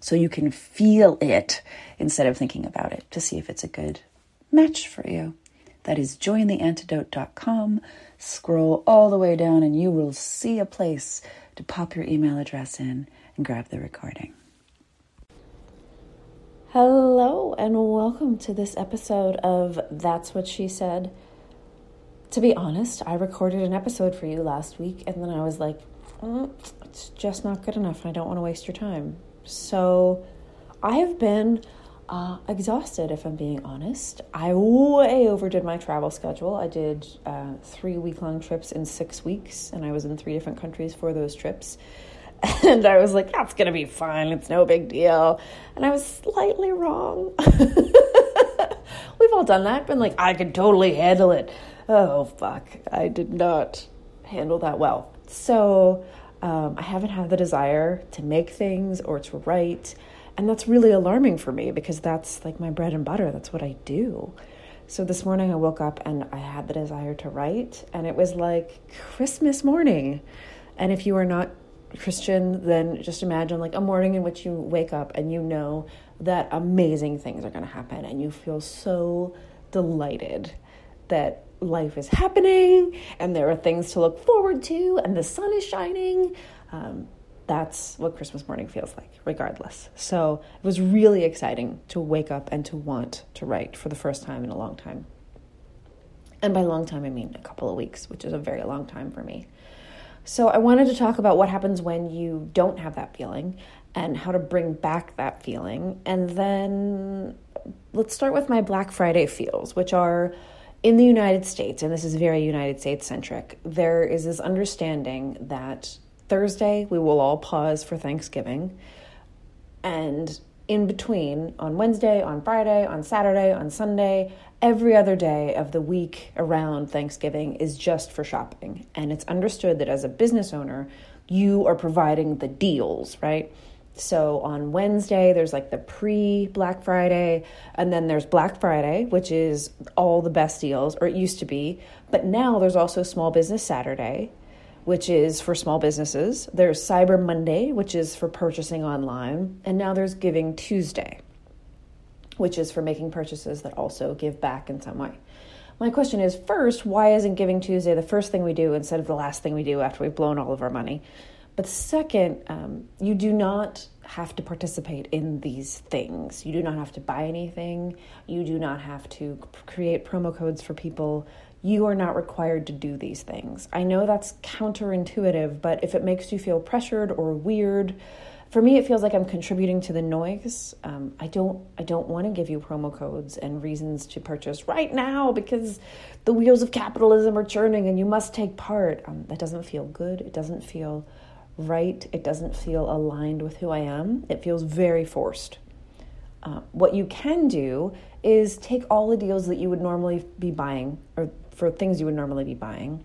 so you can feel it instead of thinking about it to see if it's a good match for you. That is jointheantidote.com. Scroll all the way down and you will see a place to pop your email address in and grab the recording. Hello, and welcome to this episode of That's What She Said. To be honest, I recorded an episode for you last week, and then I was like, mm, it's just not good enough, and I don't want to waste your time. So I have been uh, exhausted, if I'm being honest. I way overdid my travel schedule. I did uh, three week long trips in six weeks, and I was in three different countries for those trips. And I was like, that's going to be fine. It's no big deal. And I was slightly wrong. We've all done that, been like, I could totally handle it. Oh, fuck. I did not handle that well. So um, I haven't had the desire to make things or to write. And that's really alarming for me because that's like my bread and butter. That's what I do. So this morning I woke up and I had the desire to write, and it was like Christmas morning. And if you are not Christian, then just imagine like a morning in which you wake up and you know that amazing things are going to happen, and you feel so delighted that life is happening and there are things to look forward to and the sun is shining. Um, that's what Christmas morning feels like, regardless. So it was really exciting to wake up and to want to write for the first time in a long time. And by long time, I mean a couple of weeks, which is a very long time for me. So I wanted to talk about what happens when you don't have that feeling and how to bring back that feeling. And then let's start with my Black Friday feels, which are in the United States, and this is very United States centric, there is this understanding that Thursday we will all pause for Thanksgiving. And in between, on Wednesday, on Friday, on Saturday, on Sunday, every other day of the week around Thanksgiving is just for shopping. And it's understood that as a business owner, you are providing the deals, right? So on Wednesday, there's like the pre Black Friday, and then there's Black Friday, which is all the best deals, or it used to be. But now there's also Small Business Saturday, which is for small businesses. There's Cyber Monday, which is for purchasing online. And now there's Giving Tuesday, which is for making purchases that also give back in some way. My question is first, why isn't Giving Tuesday the first thing we do instead of the last thing we do after we've blown all of our money? But second, um, you do not have to participate in these things. You do not have to buy anything. You do not have to create promo codes for people. You are not required to do these things. I know that's counterintuitive, but if it makes you feel pressured or weird, for me it feels like i'm contributing to the noise um, i don't i don't want to give you promo codes and reasons to purchase right now because the wheels of capitalism are churning and you must take part um, that doesn't feel good it doesn't feel right. It doesn't feel aligned with who I am. It feels very forced. Uh, what you can do is take all the deals that you would normally be buying, or for things you would normally be buying,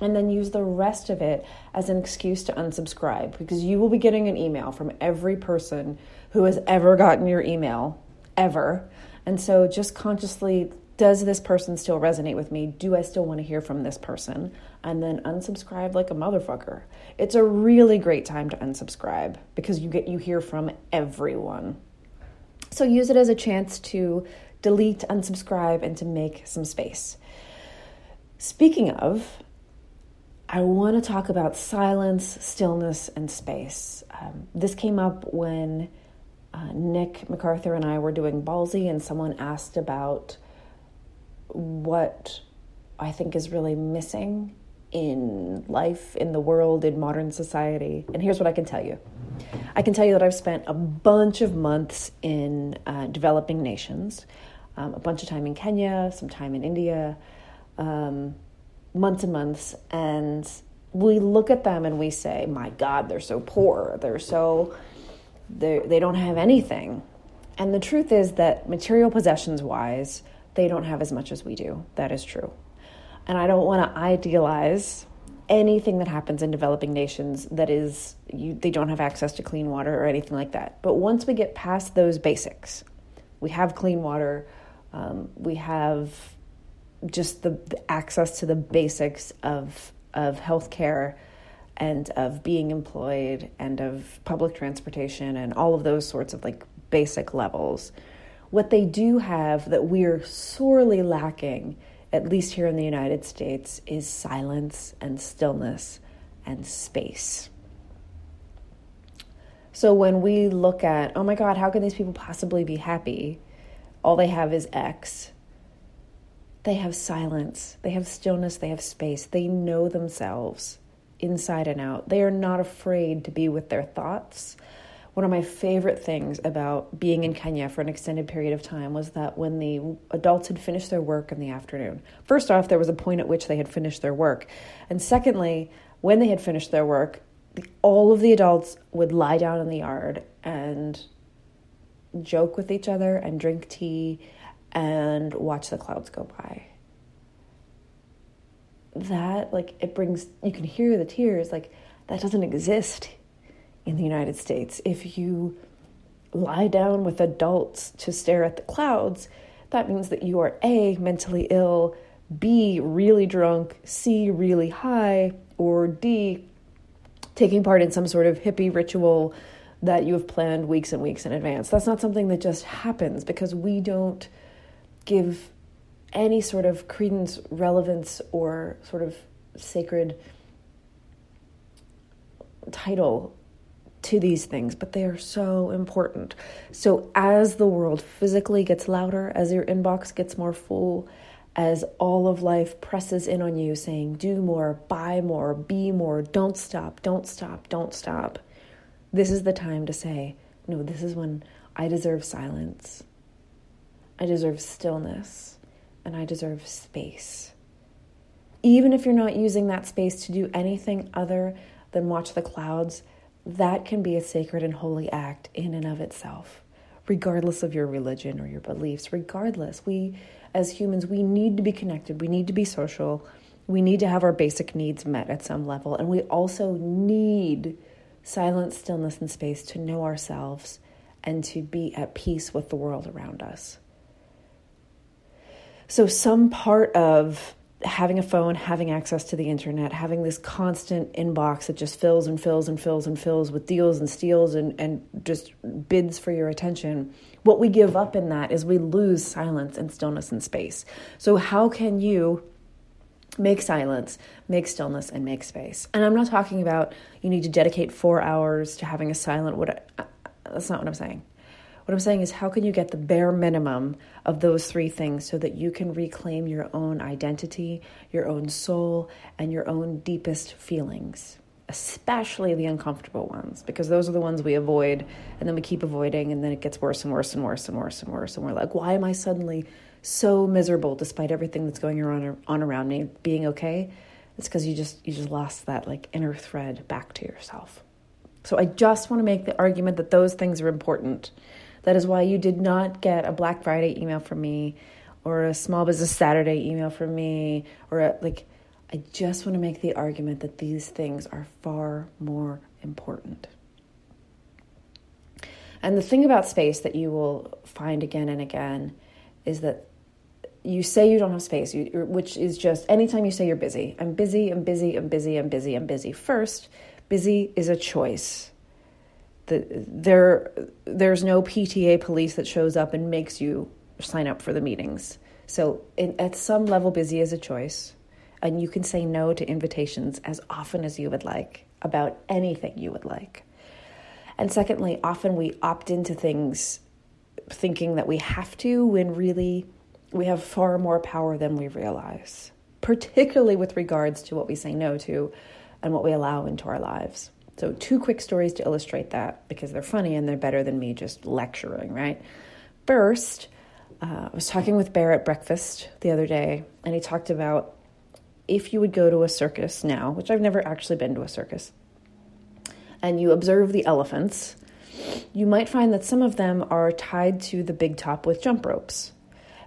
and then use the rest of it as an excuse to unsubscribe because you will be getting an email from every person who has ever gotten your email, ever. And so just consciously does this person still resonate with me? Do I still want to hear from this person? And then unsubscribe like a motherfucker. It's a really great time to unsubscribe because you get you hear from everyone. So use it as a chance to delete, unsubscribe, and to make some space. Speaking of, I want to talk about silence, stillness, and space. Um, this came up when uh, Nick MacArthur and I were doing Ballsy, and someone asked about what I think is really missing in life, in the world, in modern society. And here's what I can tell you I can tell you that I've spent a bunch of months in uh, developing nations, um, a bunch of time in Kenya, some time in India, um, months and months. And we look at them and we say, my God, they're so poor. They're so, they they don't have anything. And the truth is that material possessions wise, they don't have as much as we do. That is true. And I don't want to idealize anything that happens in developing nations that is you, they don't have access to clean water or anything like that. But once we get past those basics, we have clean water, um, we have just the, the, access to the basics of of healthcare and of being employed and of public transportation and all of those sorts of like basic levels. What they do have that we're sorely lacking at least here in the United States, is silence and stillness and space. So when we look at, oh my God, how can these people possibly be happy? All they have is X. They have silence, they have stillness, they have space. They know themselves inside and out. They are not afraid to be with their thoughts one of my favorite things about being in Kenya for an extended period of time was that when the adults had finished their work in the afternoon, first off, there was a point at which they had finished their work. And secondly, when they had finished their work, all of the adults would lie down in the yard and joke with each other and drink tea and watch the clouds go by. That, like, it brings, you can hear the tears, like, that doesn't exist in the United States. If you lie down with adults to stare at the clouds, that means that you are A, mentally ill, B, really drunk, C, really high, or D, taking part in some sort of hippie ritual that you have planned weeks and weeks in advance. That's not something that just happens because we don't give any sort of credence, relevance, or sort of sacred title to these things, but they are so important. So, as the world physically gets louder, as your inbox gets more full, as all of life presses in on you saying, do more, buy more, be more, don't stop, don't stop, don't stop, this is the time to say, no, this is when I deserve silence, I deserve stillness, and I deserve space. Even if you're not using that space to do anything other than watch the clouds that can be a sacred and holy act in and of itself, regardless of your religion or your beliefs. Regardless, we as humans, we need to be connected, we need to be social, we need to have our basic needs met at some level, and we also need silence, stillness, and space to know ourselves and to be at peace with the world around us. So, some part of having a phone, having access to the internet, having this constant inbox that just fills and fills and fills and fills with deals and steals and, and just bids for your attention, what we give up in that is we lose silence and stillness and space. So, how can you make silence, make stillness, and make space? And I'm not talking about you need to dedicate four hours to having a silent, what, uh, that's not what I'm saying. What I'm saying is, how can you get the bare minimum of those three things so that you can reclaim your own identity, your own soul, and your own deepest feelings? Especially the uncomfortable ones, because those are the ones we avoid, and then we keep avoiding, and then it gets worse and worse and worse and worse and worse. And we're like, why am I suddenly so miserable despite everything that's going on, around me being okay? It's because you just you just lost that like inner thread back to yourself. So I just want to make the argument that those things are important that is why you did not get a Black Friday email from me or a Small Business Saturday email from me or a, like I just want to make the argument that these things are far more important. And the thing about space that you will find again and again is that you say you don't have space, which is just anytime you say you're busy. I'm busy, I'm busy, I'm busy, I'm busy, I'm busy. First, busy is a choice the, there there's no PTA police that shows up and makes you sign up for the meetings. So in, at some level, busy is a choice, and you can say no to invitations as often as you would like about anything you would like. And secondly, often we opt into things thinking that we have to when really we have far more power than we realize, particularly with regards to what we say no to and what we allow into our lives. So, two quick stories to illustrate that because they're funny and they're better than me just lecturing, right? First, uh, I was talking with Bear at breakfast the other day, and he talked about if you would go to a circus now, which I've never actually been to a circus, and you observe the elephants, you might find that some of them are tied to the big top with jump ropes.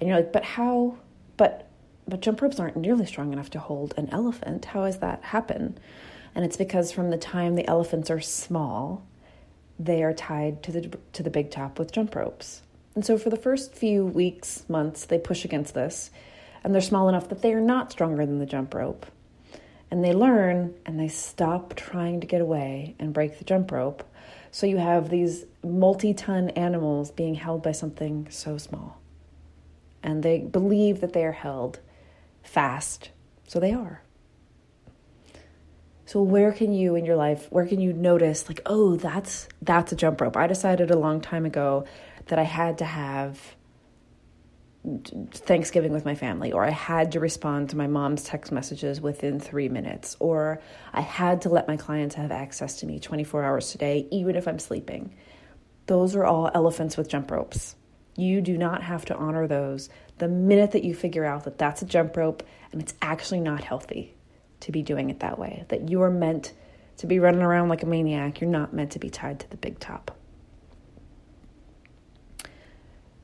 And you're like, but how? But but jump ropes aren't nearly strong enough to hold an elephant. How does that happen? And it's because from the time the elephants are small, they are tied to the to the big top with jump ropes. And so for the first few weeks, months, they push against this, and they're small enough that they are not stronger than the jump rope. And they learn and they stop trying to get away and break the jump rope. So you have these multi ton animals being held by something so small. And they believe that they are held fast. So they are. So where can you in your life, where can you notice like, oh, that's that's a jump rope. I decided a long time ago that I had to have Thanksgiving with my family, or I had to respond to my mom's text messages within three minutes, or I had to let my clients have access to me 24 hours a day, even if I'm sleeping. Those are all elephants with jump ropes. You do not have to honor those the minute that you figure out that that's a jump rope and it's actually not healthy to be doing it that way, that you are meant to be running around like a maniac. You're not meant to be tied to the big top.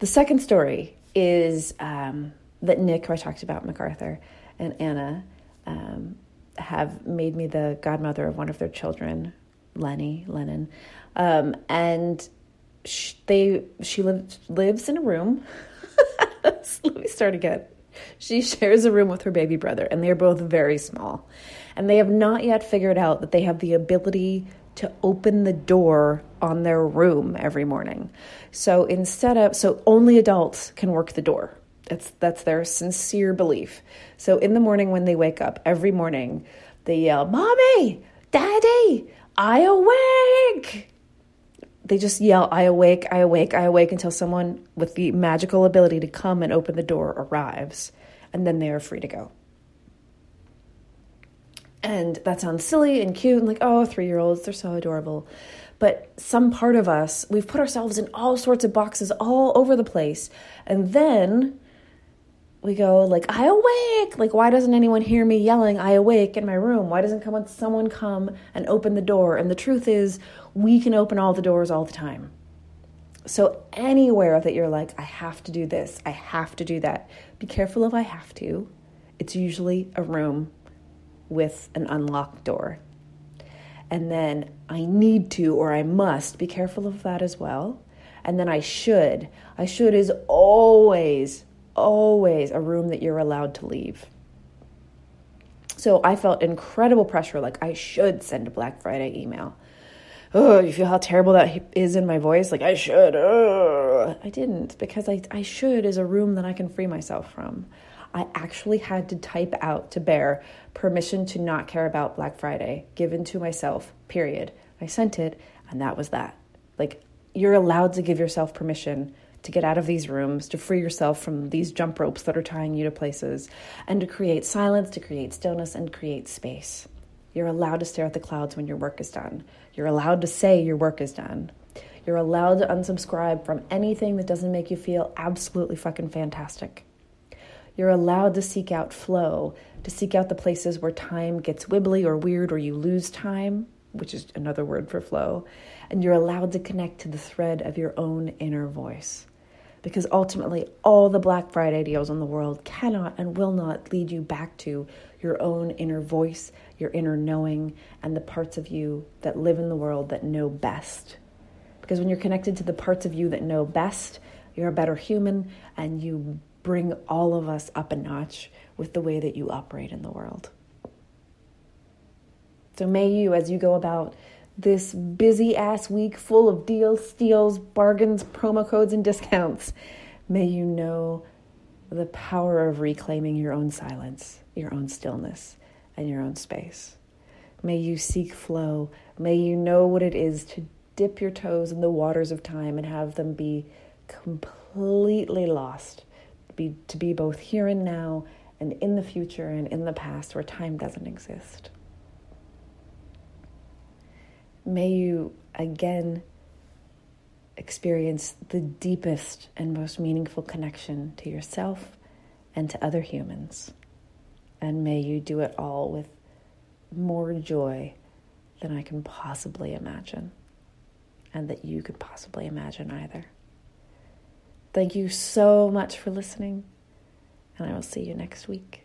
The second story is um, that Nick, who I talked about, MacArthur, and Anna um, have made me the godmother of one of their children, Lenny, Lennon. Um, and she, they, she lives, lives in a room. Let me start again. She shares a room with her baby brother, and they are both very small. And they have not yet figured out that they have the ability to open the door on their room every morning. So instead of, so only adults can work the door. That's, that's their sincere belief. So in the morning when they wake up, every morning, they yell, Mommy, Daddy, I awake. They just yell, I awake, I awake, I awake until someone with the magical ability to come and open the door arrives. And then they are free to go. And that sounds silly and cute and like, oh, three year olds, they're so adorable. But some part of us, we've put ourselves in all sorts of boxes all over the place. And then we go like i awake! Like why doesn't anyone hear me yelling i awake in my room? Why doesn't someone come and open the door? And the truth is we can open all the doors all the time. So anywhere that you're like i have to do this. I have to do that. Be careful if i have to. It's usually a room with an unlocked door. And then I need to or I must. Be careful of that as well. And then I should. I should is always, always a room that you're allowed to leave. So I felt incredible pressure like I should send a Black Friday email. Oh, you feel how terrible that is in my voice? Like I should. Oh. I didn't because I, I should is a room that I can free myself from. I actually had to type out to Bear permission to not care about Black Friday given to myself, period. I sent it, and that was that. Like, you're allowed to give yourself permission to get out of these rooms, to free yourself from these jump ropes that are tying you to places, and to create silence, to create stillness, and create space. You're allowed to stare at the clouds when your work is done. You're allowed to say your work is done. You're allowed to unsubscribe from anything that doesn't make you feel absolutely fucking fantastic. You're allowed to seek out flow, to seek out the places where time gets wibbly or weird or you lose time, which is another word for flow. And you're allowed to connect to the thread of your own inner voice. Because ultimately, all the Black Friday deals in the world cannot and will not lead you back to your own inner voice, your inner knowing, and the parts of you that live in the world that know best. Because when you're connected to the parts of you that know best, you're a better human and you bring all of us up a notch with the way that you operate in the world. So may you, as you go about this busy ass week full of deals, steals, bargains, promo codes, and discounts, may you know the power of reclaiming your own silence, your own stillness, and your own space. May you seek flow. May you know what it is to dip your toes in the waters of time and have them be completely lost. Be, to be both here and now and in the future and in the past where time doesn't exist. May you again experience the deepest and most meaningful connection to yourself and to other humans. And may you do it all with more joy than I can possibly imagine, and that you could possibly imagine either. Thank you so much for listening, and I will see you next week.